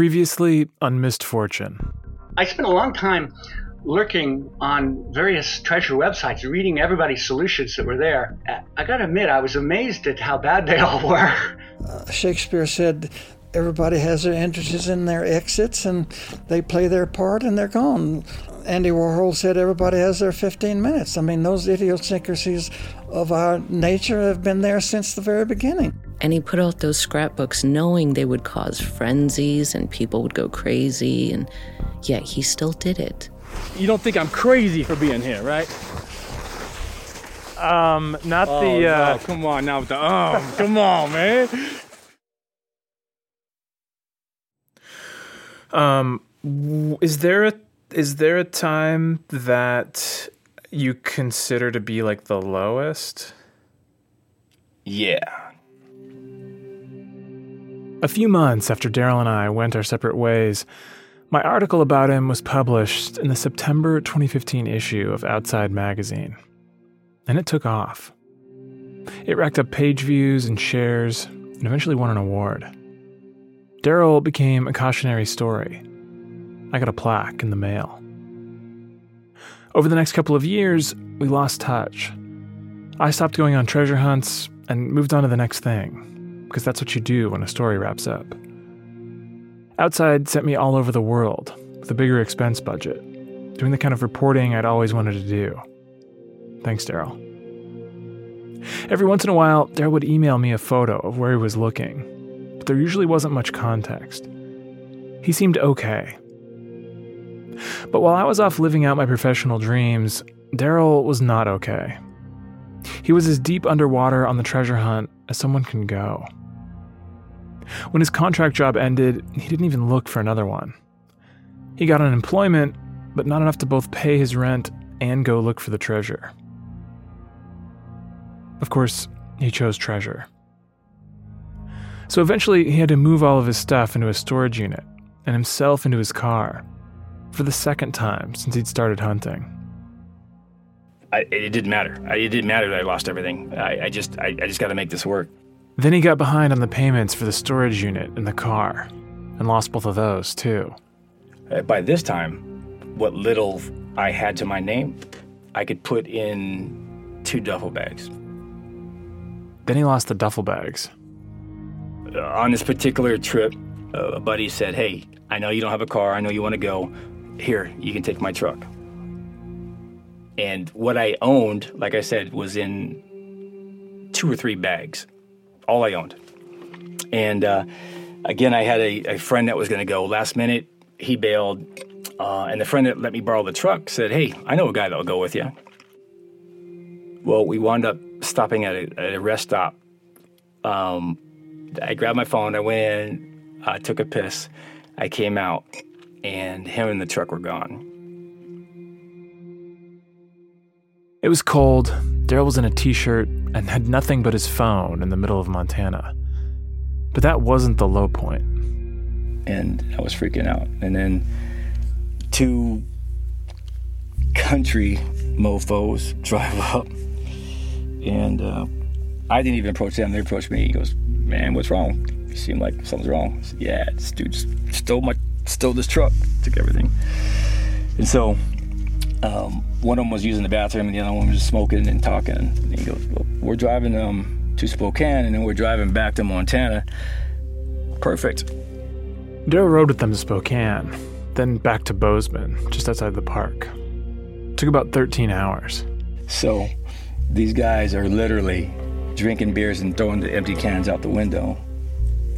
Previously on Missed Fortune. I spent a long time lurking on various treasure websites, reading everybody's solutions that were there. I gotta admit, I was amazed at how bad they all were. Uh, Shakespeare said, Everybody has their entrances and their exits, and they play their part and they're gone. Andy Warhol said everybody has their 15 minutes. I mean, those idiosyncrasies of our nature have been there since the very beginning. And he put out those scrapbooks knowing they would cause frenzies and people would go crazy, and yet he still did it. You don't think I'm crazy for being here, right? Um, not oh, the. Uh... No, come on now with the um. come on, man. Um, is there a is there a time that you consider to be like the lowest? Yeah. A few months after Darrell and I went our separate ways, my article about him was published in the September 2015 issue of Outside Magazine. And it took off. It racked up page views and shares, and eventually won an award. Darrell became a cautionary story. I got a plaque in the mail. Over the next couple of years, we lost touch. I stopped going on treasure hunts and moved on to the next thing, because that's what you do when a story wraps up. Outside sent me all over the world with a bigger expense budget, doing the kind of reporting I'd always wanted to do. Thanks, Darrell. Every once in a while, Darrell would email me a photo of where he was looking, but there usually wasn't much context. He seemed okay. But while I was off living out my professional dreams, Darrell was not okay. He was as deep underwater on the treasure hunt as someone can go. When his contract job ended, he didn't even look for another one. He got unemployment, but not enough to both pay his rent and go look for the treasure. Of course, he chose treasure. So eventually, he had to move all of his stuff into a storage unit and himself into his car for the second time since he'd started hunting. I, it didn't matter. I, it didn't matter that I lost everything. I, I just, I, I just got to make this work. Then he got behind on the payments for the storage unit and the car, and lost both of those too. Uh, by this time, what little I had to my name, I could put in two duffel bags. Then he lost the duffel bags. Uh, on this particular trip, uh, a buddy said, Hey, I know you don't have a car. I know you want to go. Here, you can take my truck. And what I owned, like I said, was in two or three bags. All I owned. And uh, again, I had a, a friend that was going to go. Last minute, he bailed. Uh, and the friend that let me borrow the truck said, Hey, I know a guy that'll go with you. Well, we wound up stopping at a, at a rest stop. Um, I grabbed my phone, I went in, uh, took a piss. I came out, and him and the truck were gone. It was cold. Darrell was in a t shirt and had nothing but his phone in the middle of Montana. But that wasn't the low point. And I was freaking out. And then two country mofos drive up. And uh, I didn't even approach them. They approached me. He goes, Man, what's wrong? You seem like something's wrong. Said, yeah, this dude stole my stole this truck, took everything. And so um, one of them was using the bathroom and the other one was just smoking and talking. And he goes, well, we're driving um, to Spokane and then we're driving back to Montana. Perfect. Darrell rode with them to Spokane, then back to Bozeman, just outside the park. took about 13 hours. So these guys are literally drinking beers and throwing the empty cans out the window,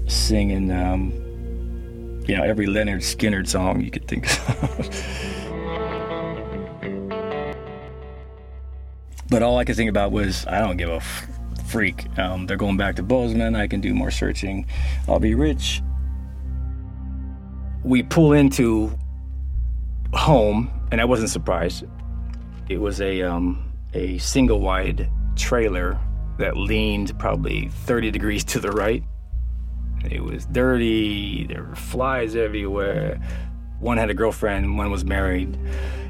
singing, um, you know, every Lynyrd Skynyrd song you could think of. but all I could think about was, I don't give a f- freak. Um, they're going back to Bozeman. I can do more searching. I'll be rich. We pull into home, and I wasn't surprised. It was a um, a single wide trailer that leaned probably 30 degrees to the right. It was dirty, there were flies everywhere. One had a girlfriend, one was married.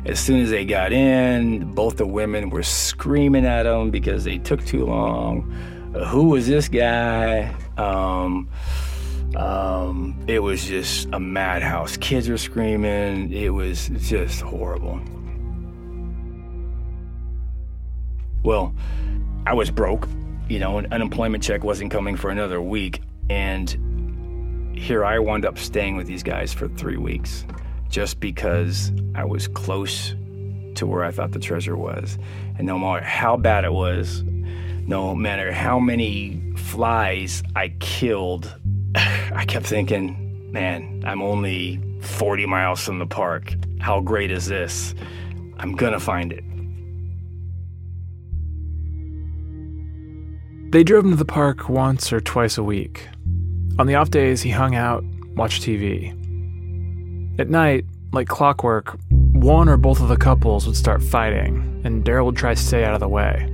As soon as they got in, both the women were screaming at them because they took too long. Uh, who was this guy? Um, Um, it was just a madhouse. Kids were screaming. It was just horrible. Well, I was broke. You know, an unemployment check wasn't coming for another week. And here I wound up staying with these guys for three weeks just because I was close to where I thought the treasure was. And no matter how bad it was, no matter how many flies I killed, I kept thinking, man, I'm only 40 miles from the park. How great is this? I'm gonna find it. They drove him to the park once or twice a week. On the off days, he hung out, watched TV. At night, like clockwork, one or both of the couples would start fighting, and Darrell would try to stay out of the way,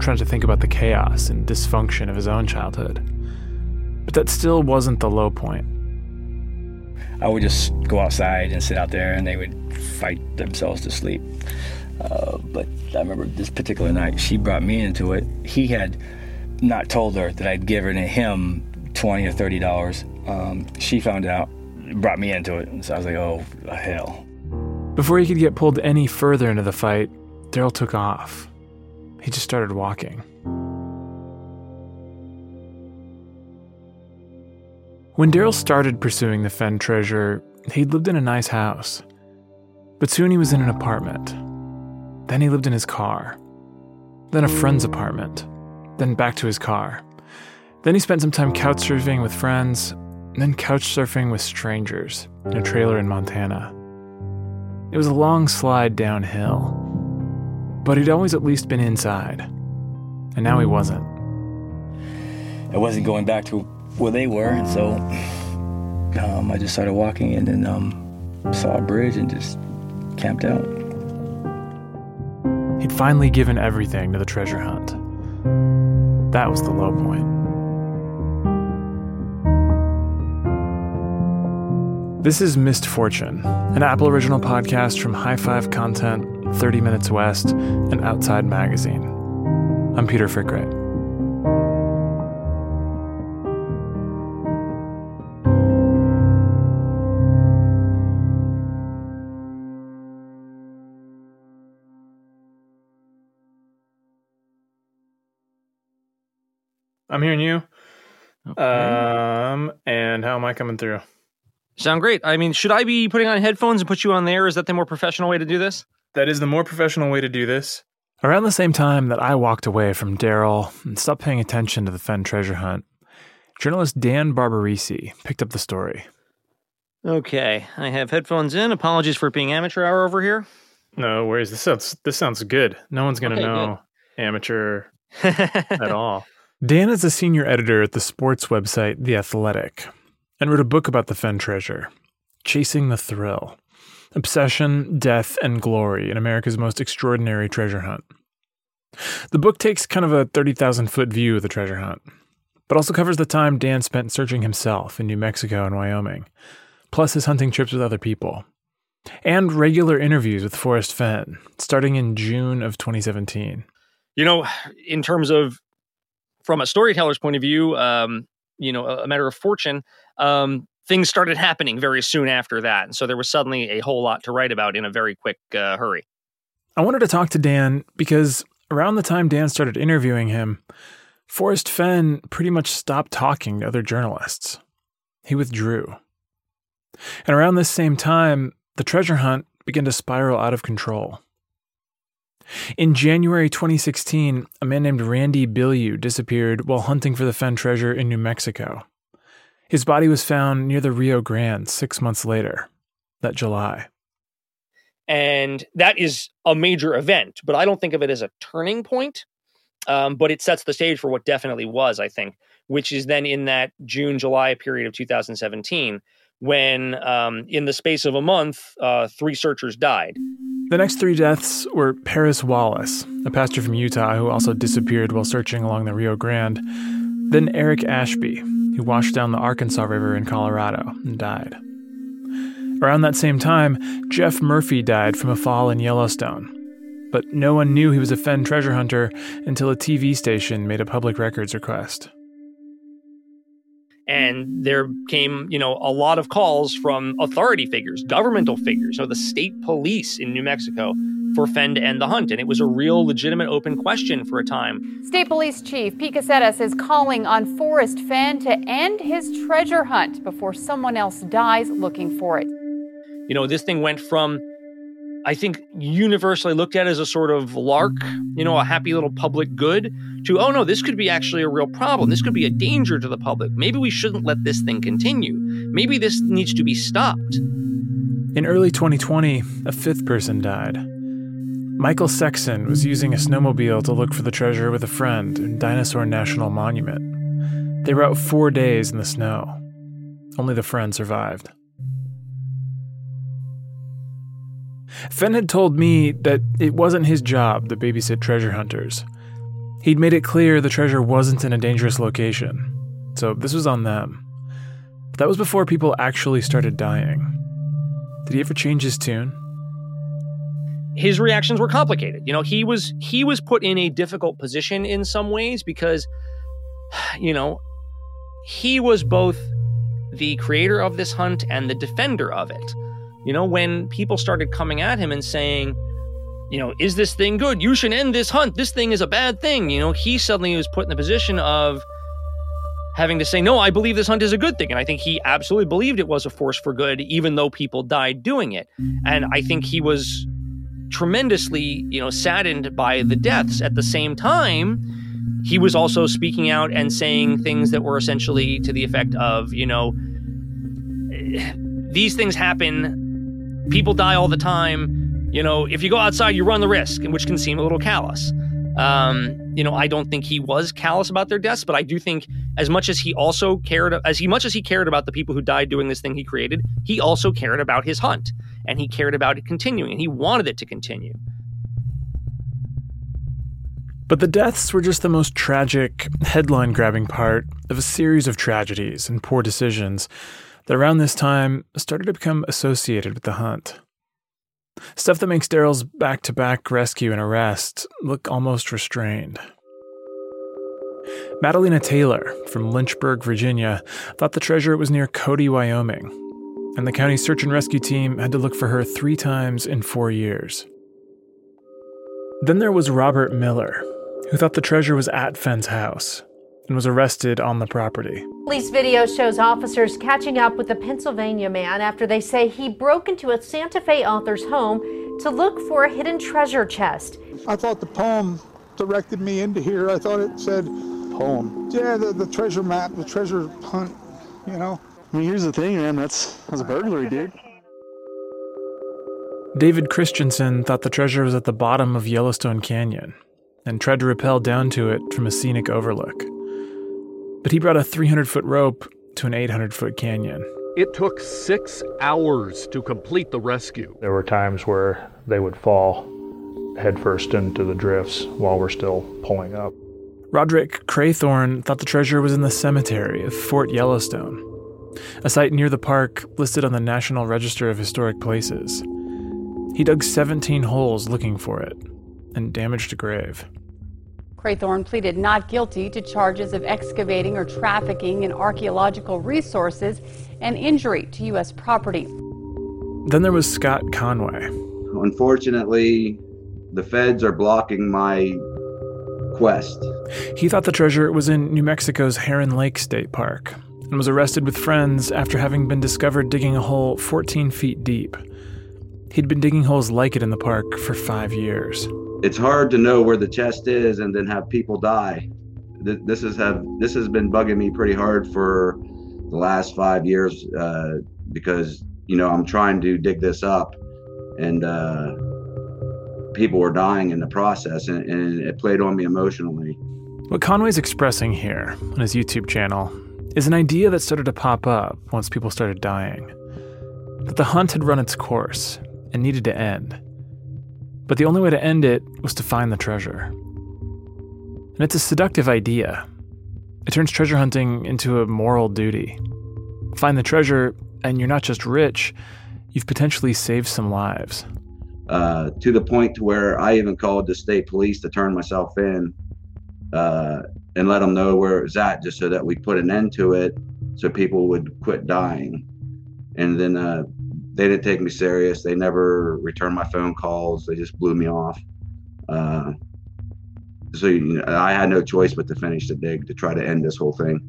trying to think about the chaos and dysfunction of his own childhood. But that still wasn't the low point. I would just go outside and sit out there, and they would fight themselves to sleep. Uh, but I remember this particular night, she brought me into it. He had not told her that I'd given him twenty or thirty dollars. Um, she found out, brought me into it, and so I was like, "Oh hell!" Before he could get pulled any further into the fight, Darrell took off. He just started walking. When Darrell started pursuing the Fenn treasure, he'd lived in a nice house. But soon he was in an apartment. Then he lived in his car. Then a friend's apartment. Then back to his car. Then he spent some time couch surfing with friends, then couch surfing with strangers in a trailer in Montana. It was a long slide downhill, but he'd always at least been inside. And now he wasn't. I wasn't going back to where they were, and so um, I just started walking and then um, saw a bridge and just camped out. He'd finally given everything to the treasure hunt. That was the low point. This is Missed Fortune, an Apple original podcast from High Five Content, 30 Minutes West, and Outside Magazine. I'm Peter Frick-Wright. I'm hearing you. Um, and how am I coming through? Sound great. I mean, should I be putting on headphones and put you on there? Is that the more professional way to do this? That is the more professional way to do this. Around the same time that I walked away from Darrell and stopped paying attention to the Fenn treasure hunt, journalist Dan Barbarisi picked up the story. Okay, I have headphones in. Apologies for being amateur hour over here. No worries. This sounds this sounds good. No one's gonna Okay, know amateur at all. Dan is a senior editor at the sports website The Athletic and wrote a book about the Fenn treasure, Chasing the Thrill Obsession, Death, and Glory in America's Most Extraordinary Treasure Hunt. The book takes kind of a 30,000 foot view of the treasure hunt, but also covers the time Dan spent searching himself in New Mexico and Wyoming, plus his hunting trips with other people, and regular interviews with Forrest Fenn, starting in June of 2017. You know, in terms of from a storyteller's point of view, um, you know, a, a matter of fortune, um, things started happening very soon after that. And so there was suddenly a whole lot to write about in a very quick uh, hurry. I wanted to talk to Dan because around the time Dan started interviewing him, Forrest Fenn pretty much stopped talking to other journalists. He withdrew. And around this same time, the treasure hunt began to spiral out of control. In January 2016, a man named Randy Bilyeu disappeared while hunting for the Fenn treasure in New Mexico. His body was found near the Rio Grande six months later, that July. And that is a major event, but I don't think of it as a turning point. Um, but it sets the stage for what definitely was, I think, which is then in that June, July period of 2017, when um, in the space of a month, uh, three searchers died. The next three deaths were Paris Wallace, a pastor from Utah who also disappeared while searching along the Rio Grande, then Eric Ashby, who washed down the Arkansas River in Colorado and died. Around that same time, Jeff Murphy died from a fall in Yellowstone. But no one knew he was a Fenn treasure hunter until a TV station made a public records request. And there came, you know, a lot of calls from authority figures, governmental figures, so the state police in New Mexico for Fenn to end the hunt. And it was a real legitimate open question for a time. State Police Chief Pete Kassetas is calling on Forrest Fenn to end his treasure hunt before someone else dies looking for it. You know, this thing went from I think universally looked at as a sort of lark, you know, a happy little public good, to, oh no, this could be actually a real problem. This could be a danger to the public. Maybe we shouldn't let this thing continue. Maybe this needs to be stopped. In early 2020, a fifth person died. Michael Sexton was using a snowmobile to look for the treasure with a friend in Dinosaur National Monument. They were out four days in the snow. Only the friend survived. Fenn had told me that it wasn't his job to babysit treasure hunters. He'd made it clear the treasure wasn't in a dangerous location, so this was on them. But that was before people actually started dying. Did he ever change his tune? His reactions were complicated. You know, he was he was put in a difficult position in some ways because you know, he was both the creator of this hunt and the defender of it. You know, when people started coming at him and saying, you know, is this thing good? You should end this hunt. This thing is a bad thing. You know, he suddenly was put in the position of having to say, no, I believe this hunt is a good thing. And I think he absolutely believed it was a force for good, even though people died doing it. And I think he was tremendously, you know, saddened by the deaths. At the same time, he was also speaking out and saying things that were essentially to the effect of, you know, eh, these things happen people die all the time. You know, if you go outside, you run the risk, which can seem a little callous. Um, you know, I don't think he was callous about their deaths, but I do think as much as he also cared, as he, much as he cared about the people who died doing this thing he created, he also cared about his hunt and he cared about it continuing and he wanted it to continue. But the deaths were just the most tragic, headline grabbing part of a series of tragedies and poor decisions that around this time started to become associated with the hunt. Stuff that makes Darrell's back to back rescue and arrest look almost restrained. Madalena Taylor from Lynchburg, Virginia, thought the treasure was near Cody, Wyoming, and the county search and rescue team had to look for her three times in four years. Then there was Robert Miller, who thought the treasure was at Fenn's house and was arrested on the property. Police video shows officers catching up with the Pennsylvania man after they say he broke into a Santa Fe author's home to look for a hidden treasure chest. I thought the poem directed me into here. I thought it said poem. Yeah, the, the treasure map, the treasure hunt, you know. I mean, here's the thing, man. That's that's a burglary, dude. David Christensen thought the treasure was at the bottom of Yellowstone Canyon and tried to rappel down to it from a scenic overlook but he brought a 300 foot rope to an 800 foot canyon. It took six hours to complete the rescue. There were times where they would fall headfirst into the drifts while we're still pulling up. Roderick Craythorne thought the treasure was in the cemetery of Fort Yellowstone, a site near the park listed on the National Register of Historic Places. He dug 17 holes looking for it and damaged a grave. Craythorne pleaded not guilty to charges of excavating or trafficking in archaeological resources and injury to U.S. property. Then there was Scott Conway. Unfortunately, the feds are blocking my quest. He thought the treasure was in New Mexico's Heron Lake State Park and was arrested with friends after having been discovered digging a hole 14 feet deep. He'd been digging holes like it in the park for five years it's hard to know where the chest is and then have people die. This has have this has been bugging me pretty hard for the last five years uh, because you know I'm trying to dig this up and uh, people were dying in the process and, and it played on me emotionally. What Conway's expressing here on his YouTube channel is an idea that started to pop up once people started dying. That the hunt had run its course and needed to end. But the only way to end it was to find the treasure. And it's a seductive idea. It turns treasure hunting into a moral duty. Find the treasure, and you're not just rich, you've potentially saved some lives. Uh, to the point to where I even called the state police to turn myself in uh, and let them know where it was at, just so that we put an end to it. so people would quit dying. And then uh, they didn't take me serious. They never returned my phone calls. They just blew me off. Uh, so you know, I had no choice but to finish the dig to try to end this whole thing.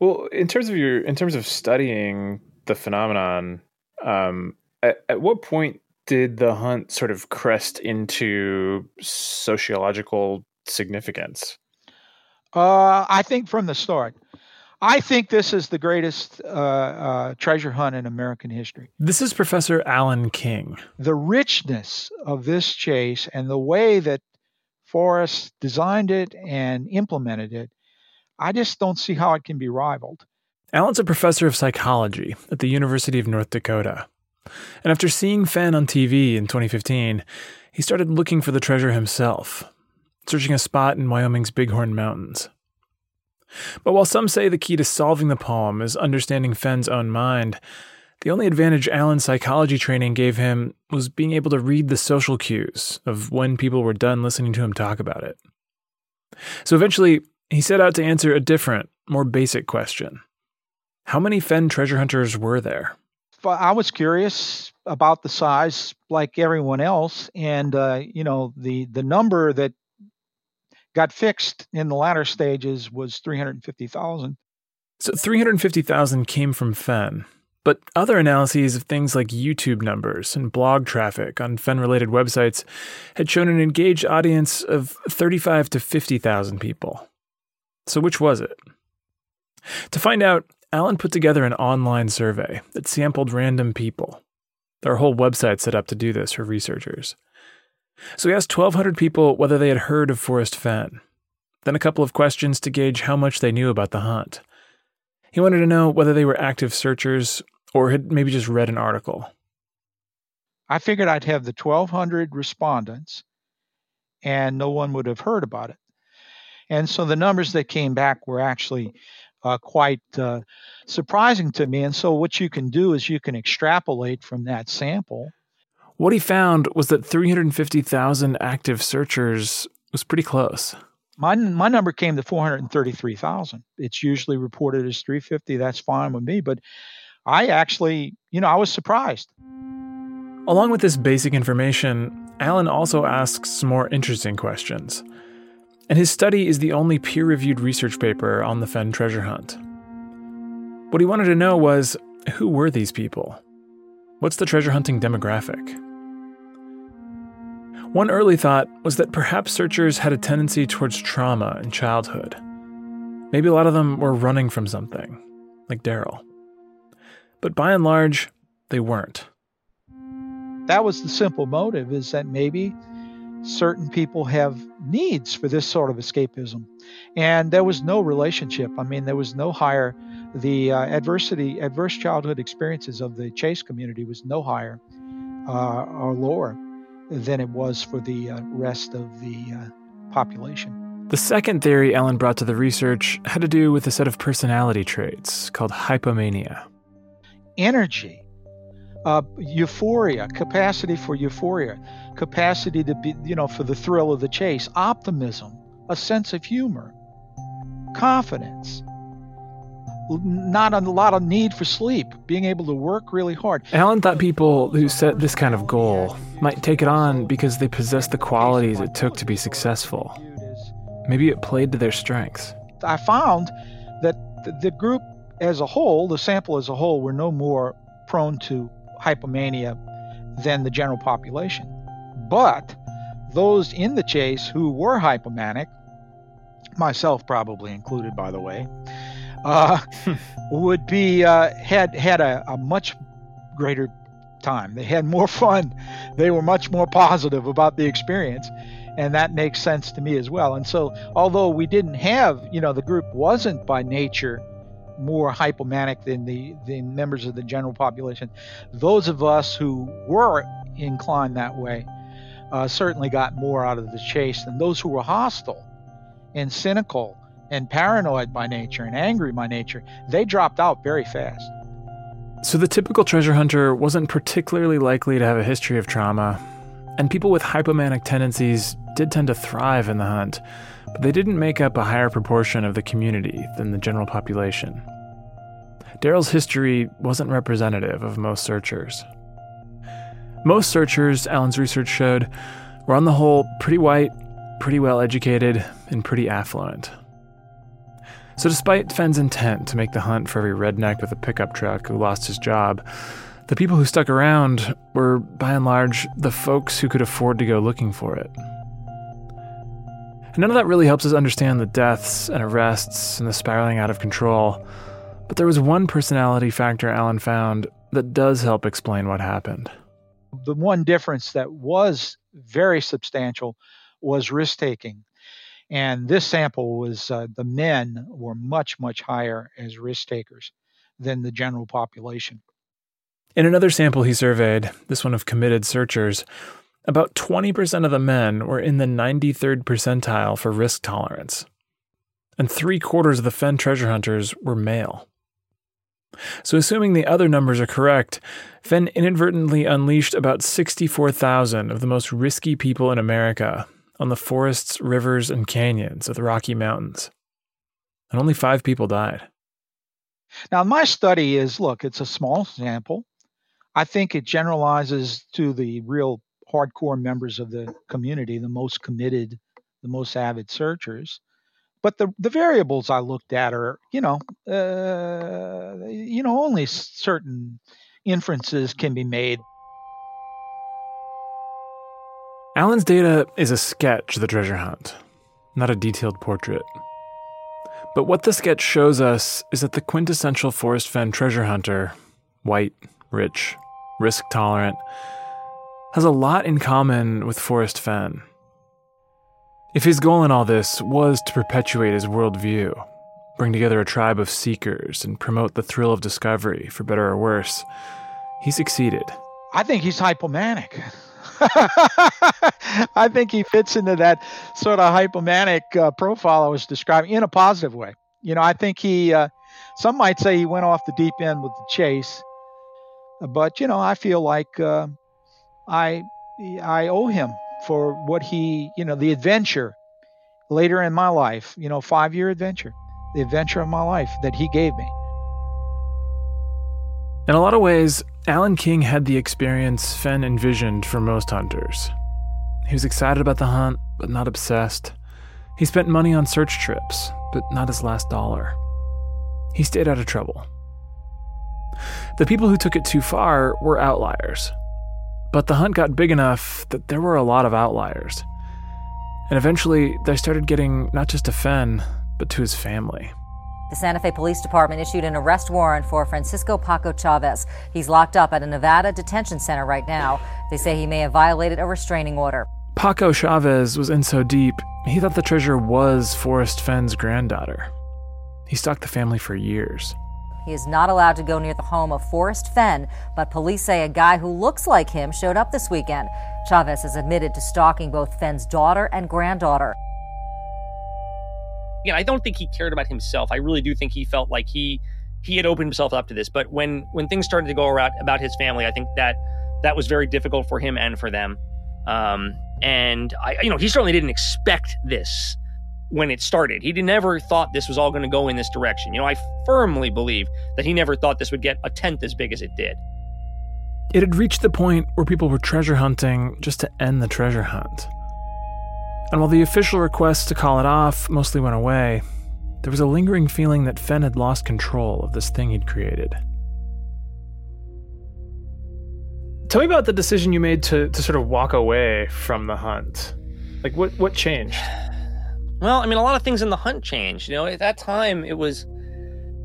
Well, in terms of your, in terms of studying the phenomenon, um, at, at what point did the hunt sort of crest into sociological significance? Uh, I think from the start. I think this is the greatest uh, uh, treasure hunt in American history. This is Professor Alan King. The richness of this chase and the way that Forrest designed it and implemented it, I just don't see how it can be rivaled. Alan's a professor of psychology at the University of North Dakota. And after seeing Fenn on TV in 2015, he started looking for the treasure himself, searching a spot in Wyoming's Bighorn Mountains. But while some say the key to solving the poem is understanding Fenn's own mind, the only advantage Alan's psychology training gave him was being able to read the social cues of when people were done listening to him talk about it. So eventually, he set out to answer a different, more basic question How many Fenn treasure hunters were there? I was curious about the size, like everyone else, and uh, you know the the number that got fixed in the latter stages was 350,000. So 350,000 came from Fenn. But other analyses of things like YouTube numbers and blog traffic on Fenn related websites had shown an engaged audience of 35 to 50,000 people. So which was it? To find out, Alan put together an online survey that sampled random people. There are whole websites set up to do this for researchers. So he asked 1,200 people whether they had heard of Forrest Fenn, then a couple of questions to gauge how much they knew about the hunt. He wanted to know whether they were active searchers or had maybe just read an article. I figured I'd have the 1,200 respondents and no one would have heard about it. And so the numbers that came back were actually uh, quite uh, surprising to me. And so what you can do is you can extrapolate from that sample what he found was that 350,000 active searchers was pretty close. My, my number came to 433,000. It's usually reported as 350. That's fine with me. But I actually, you know, I was surprised. Along with this basic information, Alan also asks some more interesting questions. And his study is the only peer reviewed research paper on the Fenn treasure hunt. What he wanted to know was who were these people? What's the treasure hunting demographic? One early thought was that perhaps searchers had a tendency towards trauma in childhood. Maybe a lot of them were running from something, like Darrell. But by and large, they weren't. That was the simple motive is that maybe certain people have needs for this sort of escapism. And there was no relationship. I mean, there was no higher. The uh, adversity, adverse childhood experiences of the Chase community was no higher uh, or lower than it was for the uh, rest of the uh, population. The second theory Alan brought to the research had to do with a set of personality traits called hypomania. Energy, uh, euphoria, capacity for euphoria, capacity to be, you know, for the thrill of the chase, optimism, a sense of humor, confidence, not a lot of need for sleep, being able to work really hard. Alan thought people who set this kind of goal might take it on because they possessed the qualities it took to be successful. Maybe it played to their strengths. I found that the group as a whole, the sample as a whole, were no more prone to hypomania than the general population. But those in the chase who were hypomanic, myself probably included, by the way, uh, would be uh, had had a, a much greater time. They had more fun. They were much more positive about the experience. And that makes sense to me as well. And so, although we didn't have, you know, the group wasn't by nature more hypomanic than the, the members of the general population, those of us who were inclined that way uh, certainly got more out of the chase than those who were hostile and cynical and paranoid by nature and angry by nature, they dropped out very fast. So the typical treasure hunter wasn't particularly likely to have a history of trauma, And people with hypomanic tendencies did tend to thrive in the hunt, but they didn't make up a higher proportion of the community than the general population. Darrell's history wasn't representative of most searchers. Most searchers, Alan's research showed, were on the whole pretty white, pretty well educated, and pretty affluent. So, despite Fenn's intent to make the hunt for every redneck with a pickup truck who lost his job, the people who stuck around were, by and large, the folks who could afford to go looking for it. And none of that really helps us understand the deaths and arrests and the spiraling out of control. But there was one personality factor Alan found that does help explain what happened. The one difference that was very substantial was risk taking. And this sample was uh, the men were much, much higher as risk takers than the general population. In another sample he surveyed, this one of committed searchers, about 20% of the men were in the 93rd percentile for risk tolerance. And three quarters of the Fenn treasure hunters were male. So, assuming the other numbers are correct, Fenn inadvertently unleashed about 64,000 of the most risky people in America on the forests, rivers, and canyons of the Rocky Mountains. And only five people died. Now, my study is look, it's a small sample. I think it generalizes to the real hardcore members of the community, the most committed, the most avid searchers. But the, the variables I looked at are, you know, uh, you know, only certain inferences can be made Alan's data is a sketch of the treasure hunt, not a detailed portrait. But what the sketch shows us is that the quintessential Forrest Fenn treasure hunter, white, rich, risk tolerant, has a lot in common with Forrest Fenn. If his goal in all this was to perpetuate his worldview, bring together a tribe of seekers, and promote the thrill of discovery, for better or worse, he succeeded. I think he's hypomanic. I think he fits into that sort of hypomanic uh, profile I was describing in a positive way. You know, I think he, uh, some might say he went off the deep end with the chase, but you know, I feel like uh, I, I owe him for what he, you know, the adventure later in my life, you know, five year adventure, the adventure of my life that he gave me. In a lot of ways, Alan King had the experience Fenn envisioned for most hunters. He was excited about the hunt, but not obsessed. He spent money on search trips, but not his last dollar. He stayed out of trouble. The people who took it too far were outliers. But the hunt got big enough that there were a lot of outliers. And eventually, they started getting not just to Fenn, but to his family. The Santa Fe Police Department issued an arrest warrant for Francisco Paco Chavez. He's locked up at a Nevada detention center right now. They say he may have violated a restraining order. Paco Chavez was in so deep, he thought the treasure was Forrest Fenn's granddaughter. He stalked the family for years. He is not allowed to go near the home of Forrest Fenn, but police say a guy who looks like him showed up this weekend. Chavez has admitted to stalking both Fenn's daughter and granddaughter again, I don't think he cared about himself. I really do think he felt like he he had opened himself up to this. But when when things started to go around about his family, I think that that was very difficult for him and for them. Um, and I, you know, he certainly didn't expect this when it started. He never thought this was all going to go in this direction. You know, I firmly believe that he never thought this would get a tenth as big as it did. It had reached the point where people were treasure hunting just to end the treasure hunt. And while the official requests to call it off mostly went away, there was a lingering feeling that Fenn had lost control of this thing he'd created. Tell me about the decision you made to, to sort of walk away from the hunt. Like, what, what changed? Well, I mean, a lot of things in the hunt changed. You know, at that time, it was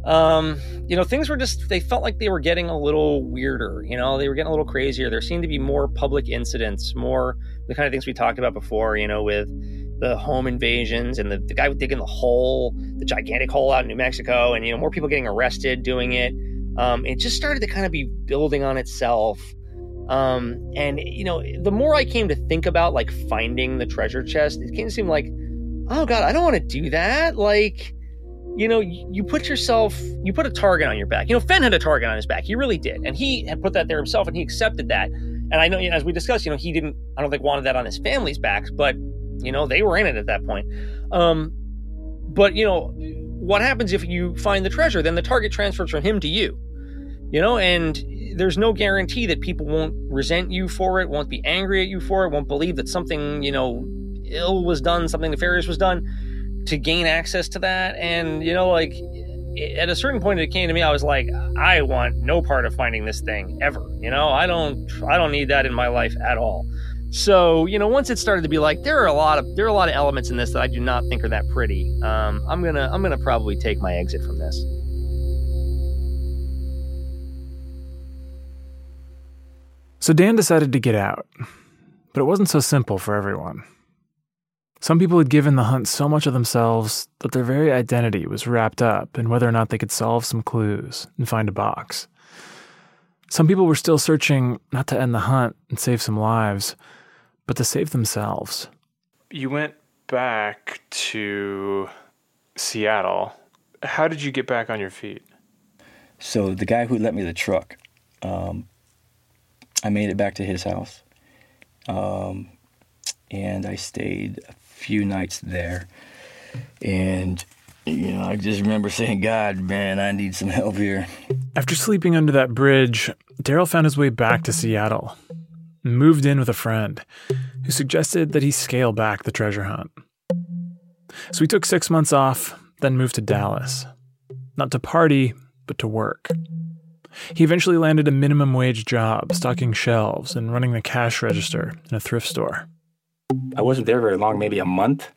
um, you know, things were just, they felt like they were getting a little weirder. You know, they were getting a little crazier. There seemed to be more public incidents, more the kind of things we talked about before, you know, with the home invasions and the, the guy digging the hole, the gigantic hole out in New Mexico, and, you know, more people getting arrested doing it. Um, it just started to kind of be building on itself. Um, and, you know, the more I came to think about like finding the treasure chest, it came to seem like, oh God, I don't want to do that. Like, you know, you put yourself, you put a target on your back. You know, Fenn had a target on his back. He really did. And he had put that there himself and he accepted that. And I know, as we discussed, you know, he didn't, I don't think wanted that on his family's backs, but you know, they were in it at that point. Um, but you know, what happens if you find the treasure? Then the target transfers from him to you. You know, and there's no guarantee that people won't resent you for it, won't be angry at you for it, won't believe that something, you know, ill was done, something nefarious was done to gain access to that. And, you know, like at a certain point it came to me, I was like, I want no part of finding this thing ever. You know, I don't I don't need that in my life at all. So, you know, once it started to be like there are a lot of there are a lot of elements in this that I do not think are that pretty. Um, I'm gonna I'm gonna probably take my exit from this. So Dan decided to get out. But it wasn't so simple for everyone. Some people had given the hunt so much of themselves that their very identity was wrapped up in whether or not they could solve some clues and find a box. Some people were still searching not to end the hunt and save some lives, but to save themselves. You went back to Seattle. How did you get back on your feet? So the guy who lent me the truck, um, I made it back to his house, um, and I stayed a few nights there. And you know, I just remember saying, "God, man, I need some help here." After sleeping under that bridge, Darrell found his way back to Seattle, moved in with a friend who suggested that he scale back the treasure hunt. So he took six months off, then moved to Dallas, not to party, but to work. He eventually landed a minimum wage job stocking shelves and running the cash register in a thrift store. I wasn't there very long, maybe a month,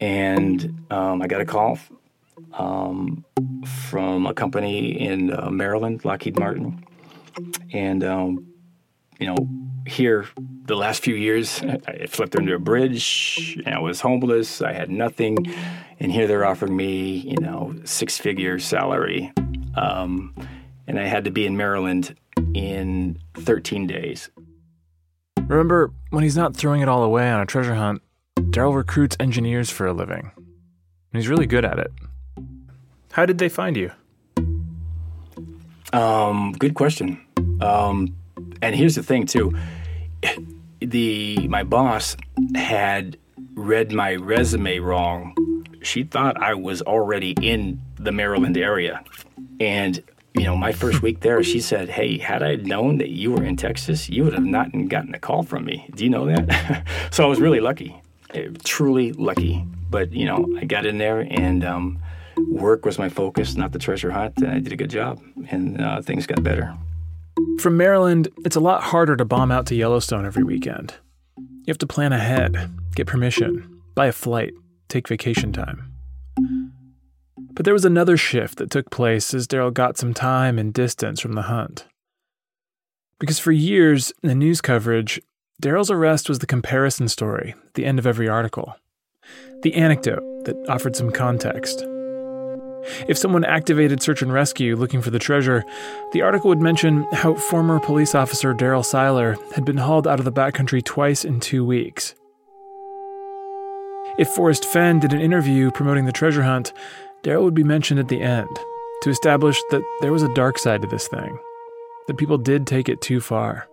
and um, I got a call um, from a company in uh, Maryland, Lockheed Martin, and um, you know, here the last few years, I flipped under a bridge, and I was homeless. I had nothing, and here they're offering me, you know, six-figure salary. Um, and I had to be in Maryland in 13 days. Remember, when he's not throwing it all away on a treasure hunt, Darrell recruits engineers for a living. And he's really good at it. How did they find you? Um, good question. Um, and here's the thing too. The my boss had read my resume wrong. She thought I was already in the Maryland area. And you know, my first week there, she said, Hey, had I known that you were in Texas, you would have not gotten a call from me. Do you know that? so I was really lucky, eh, truly lucky. But, you know, I got in there and um, work was my focus, not the treasure hunt. And I did a good job and uh, things got better. From Maryland, it's a lot harder to bomb out to Yellowstone every weekend. You have to plan ahead, get permission, buy a flight, take vacation time. But there was another shift that took place as Darrell got some time and distance from the hunt. Because for years, in the news coverage, Darrell's arrest was the comparison story at the end of every article, the anecdote that offered some context. If someone activated search and rescue looking for the treasure, the article would mention how former police officer Darrell Seiler had been hauled out of the backcountry twice in two weeks. If Forrest Fenn did an interview promoting the treasure hunt, Darrell would be mentioned at the end to establish that there was a dark side to this thing, that people did take it too far.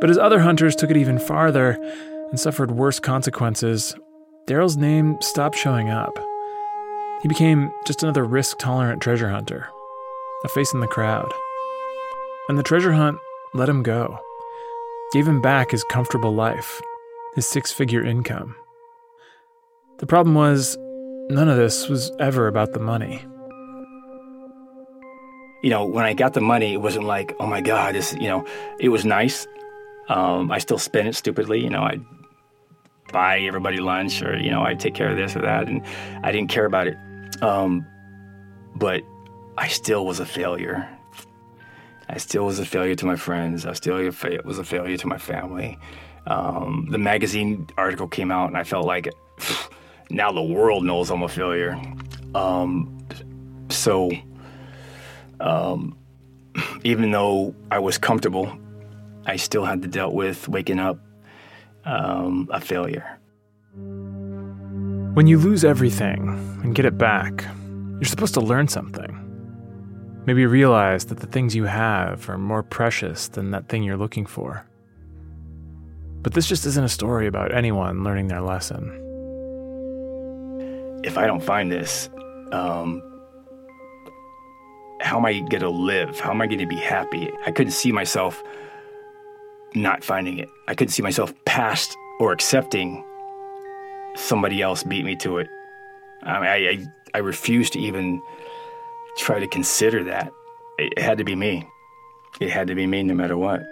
But as other hunters took it even farther and suffered worse consequences, Darrell's name stopped showing up. He became just another risk tolerant treasure hunter, a face in the crowd. And the treasure hunt let him go, gave him back his comfortable life, his six figure income. The problem was, None of this was ever about the money. You know, when I got the money, it wasn't like, oh my God, this, you know, it was nice. Um, I still spent it stupidly. You know, I'd buy everybody lunch or, you know, I'd take care of this or that. And I didn't care about it. Um, but I still was a failure. I still was a failure to my friends. I still was a failure to my family. Um, the magazine article came out, and I felt like now the world knows I'm a failure. Um, so, um, even though I was comfortable, I still had to deal with waking up um, a failure. When you lose everything and get it back, you're supposed to learn something. Maybe realize that the things you have are more precious than that thing you're looking for. But this just isn't a story about anyone learning their lesson. If I don't find this, um, how am I going to live? How am I going to be happy? I couldn't see myself not finding it. I couldn't see myself past or accepting somebody else beat me to it. I mean, I, I, I refuse to even try to consider that. It had to be me. It had to be me no matter what.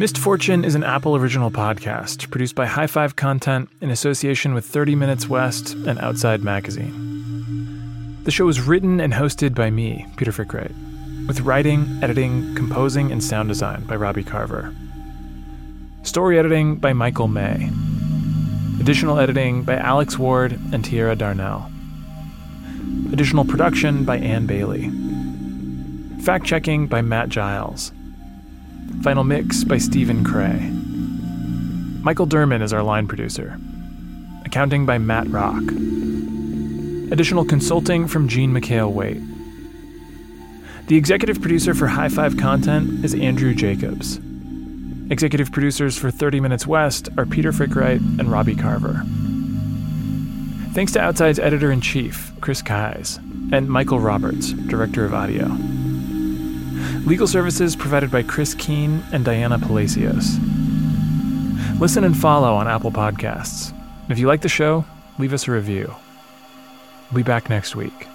Missed Fortune is an Apple original podcast produced by High Five Content in association with 30 Minutes West and Outside Magazine. The show is written and hosted by me, Peter Frick-Wright, with writing, editing, composing, and sound design by Robbie Carver. Story editing by Michael May. Additional editing by Alex Ward and Tierra Darnell. Additional production by Ann Bailey. Fact checking by Matt Giles. Final mix by Stephen Cray. Michael Derman is our line producer. Accounting by Matt Rock. Additional consulting from Jean McHale Waite. The executive producer for High Five Content is Andrew Jacobs. Executive producers for 30 Minutes West are Peter Frick-Wright and Robbie Carver. Thanks to Outside's editor in chief, Chris Keyes, and Michael Roberts, director of audio. Legal services provided by Chris Keene and Diana Palacios. Listen and follow on Apple Podcasts. If you like the show, leave us a review. We'll be back next week.